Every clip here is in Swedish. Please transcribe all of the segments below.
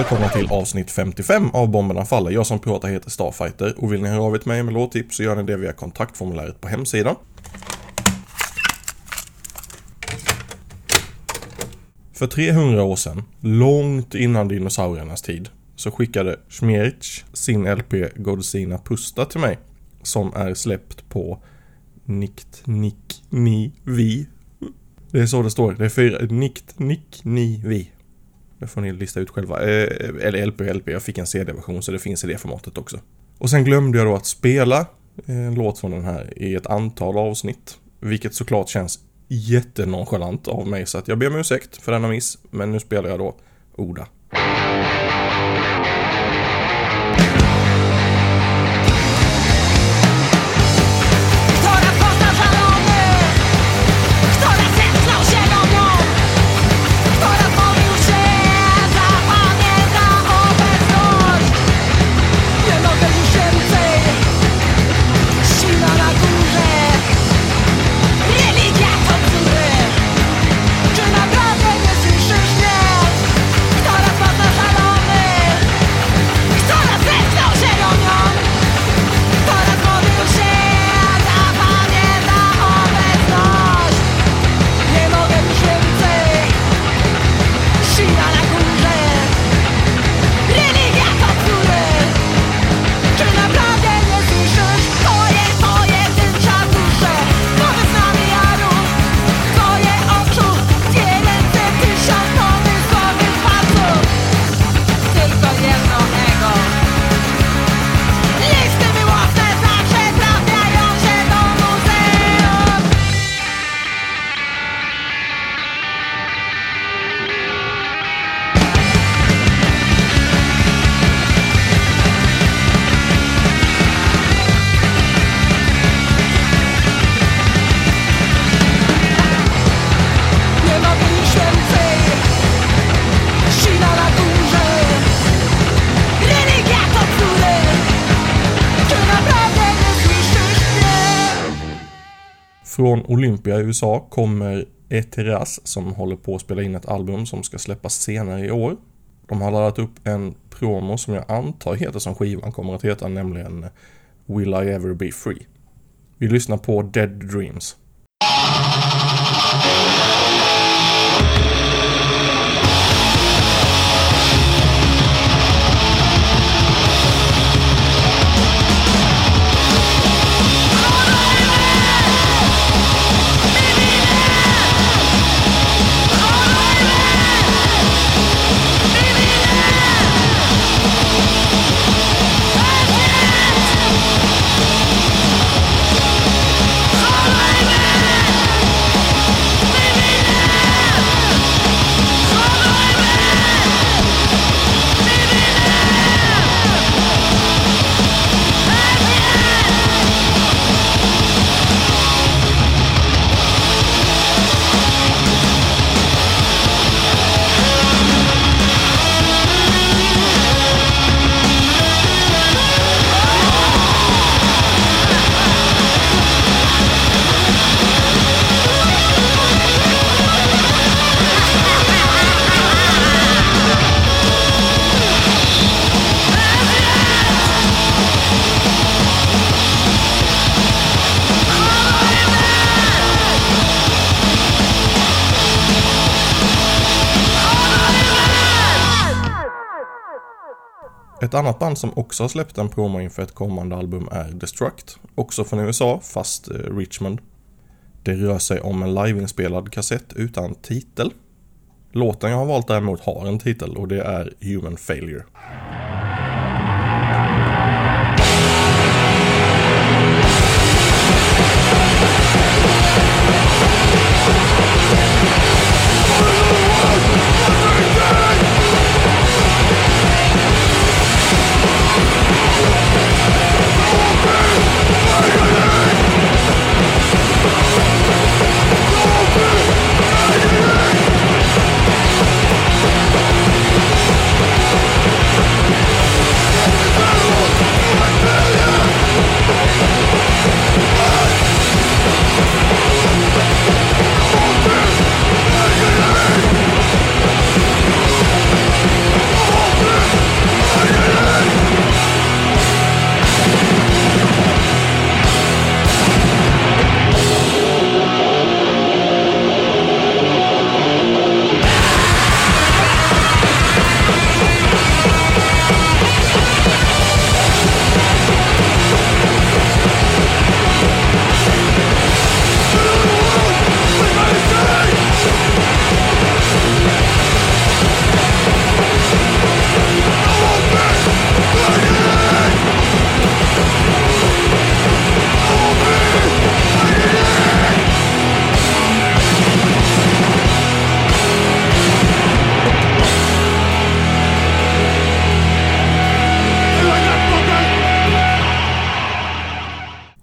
välkomna till avsnitt 55 av Bomberna Faller. Jag som pratar heter Starfighter och vill ni höra av er till mig med låttips så gör ni det via kontaktformuläret på hemsidan. För 300 år sedan, långt innan dinosauriernas tid, så skickade Schmerich sin LP Godzina Pusta till mig. Som är släppt på Nikt Nick Ni Vi. Det är så det står. Det är fyra. Nikt Nick Ni Vi. Det får ni lista ut själva. Eh, eller LP LP. Jag fick en CD-version så det finns i det formatet också. Och sen glömde jag då att spela eh, en låt från den här i ett antal avsnitt. Vilket såklart känns jättenonchalant av mig så att jag ber om ursäkt för denna miss. Men nu spelar jag då Oda. Från Olympia i USA kommer Eteras som håller på att spela in ett album som ska släppas senare i år. De har laddat upp en promo som jag antar heter som skivan kommer att heta, nämligen Will I Ever Be Free. Vi lyssnar på Dead Dreams. Ett annat band som också har släppt en promo inför ett kommande album är Destruct, också från USA, fast eh, Richmond. Det rör sig om en liveinspelad kassett utan titel. Låten jag har valt däremot har en titel och det är Human Failure.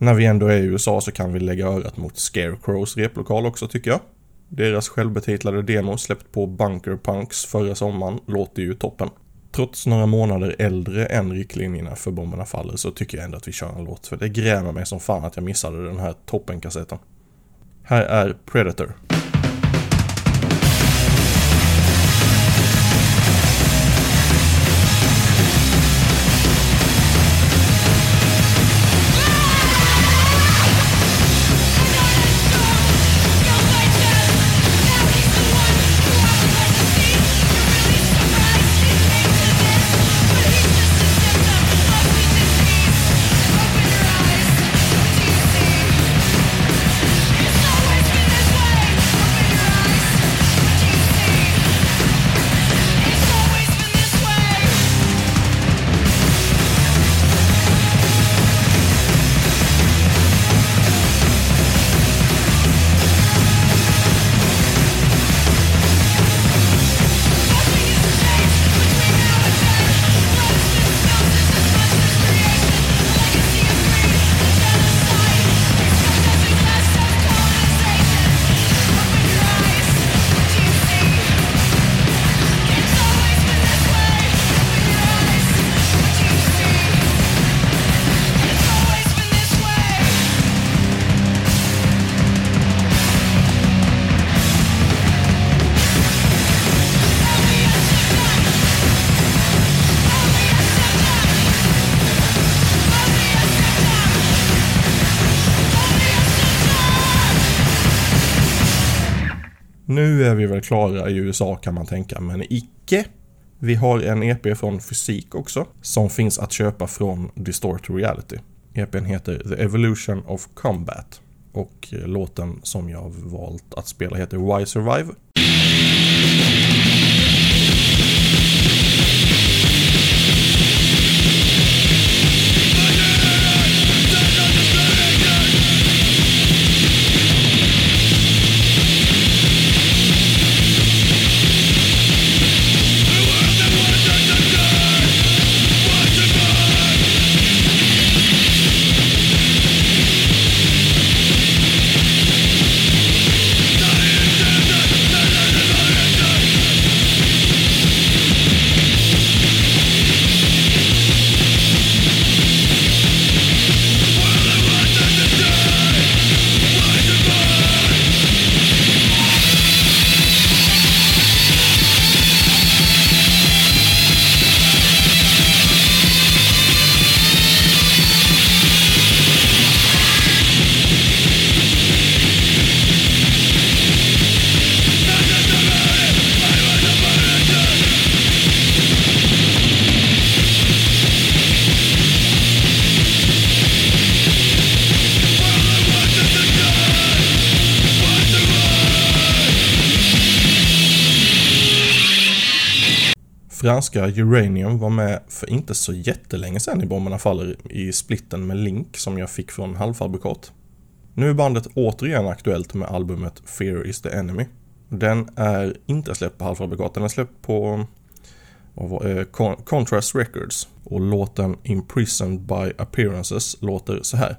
När vi ändå är i USA så kan vi lägga örat mot Scarecrows replokal också tycker jag. Deras självbetitlade demo släppt på Bunker Punks förra sommaren låter ju toppen. Trots några månader äldre än riktlinjerna för Bomberna Faller så tycker jag ändå att vi kör en låt för det grämer mig som fan att jag missade den här toppenkassetten. Här är Predator. Nu är vi väl klara i USA kan man tänka, men icke. Vi har en EP från Fysik också, som finns att köpa från Distort Reality. EPn heter The Evolution of Combat. Och eh, låten som jag valt att spela heter Why Survive. Franska Uranium var med för inte så jättelänge sedan i Bomberna Faller i splitten med Link som jag fick från Halvfabrikat. Nu är bandet återigen aktuellt med albumet Fear is the Enemy. Den är inte släppt på Halvfabrikat, den är släppt på var, eh, Contrast Records och låten Imprisoned by Appearances låter så här.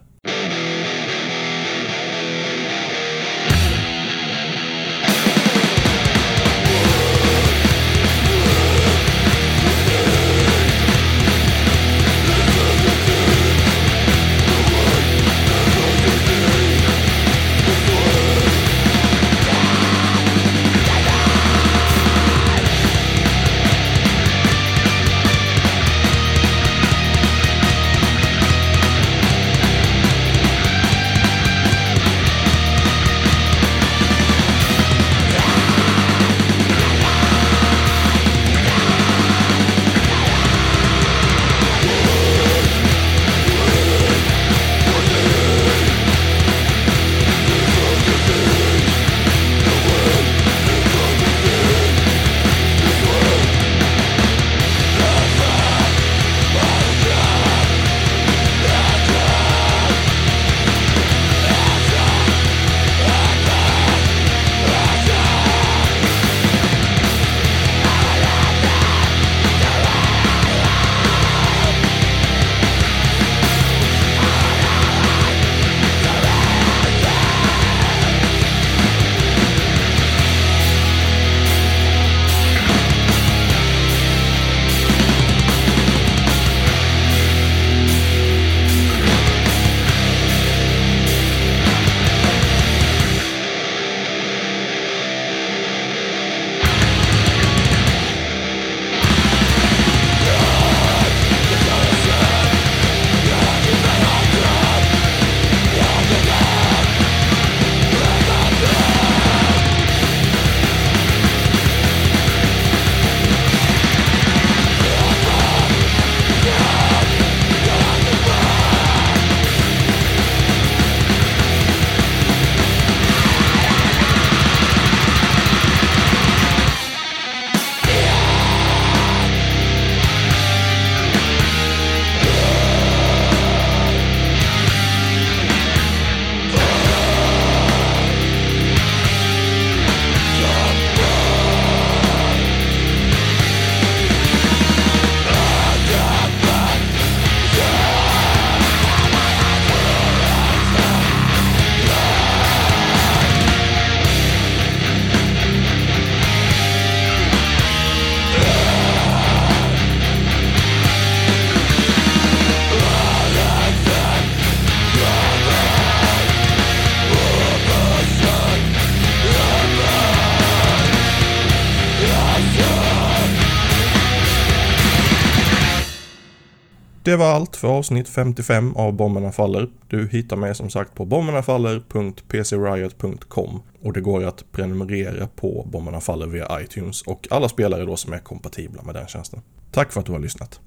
Det var allt för avsnitt 55 av Bomberna Faller. Du hittar mig som sagt på bombernafaller.pcriot.com och det går att prenumerera på Bomberna Faller via iTunes och alla spelare då som är kompatibla med den tjänsten. Tack för att du har lyssnat.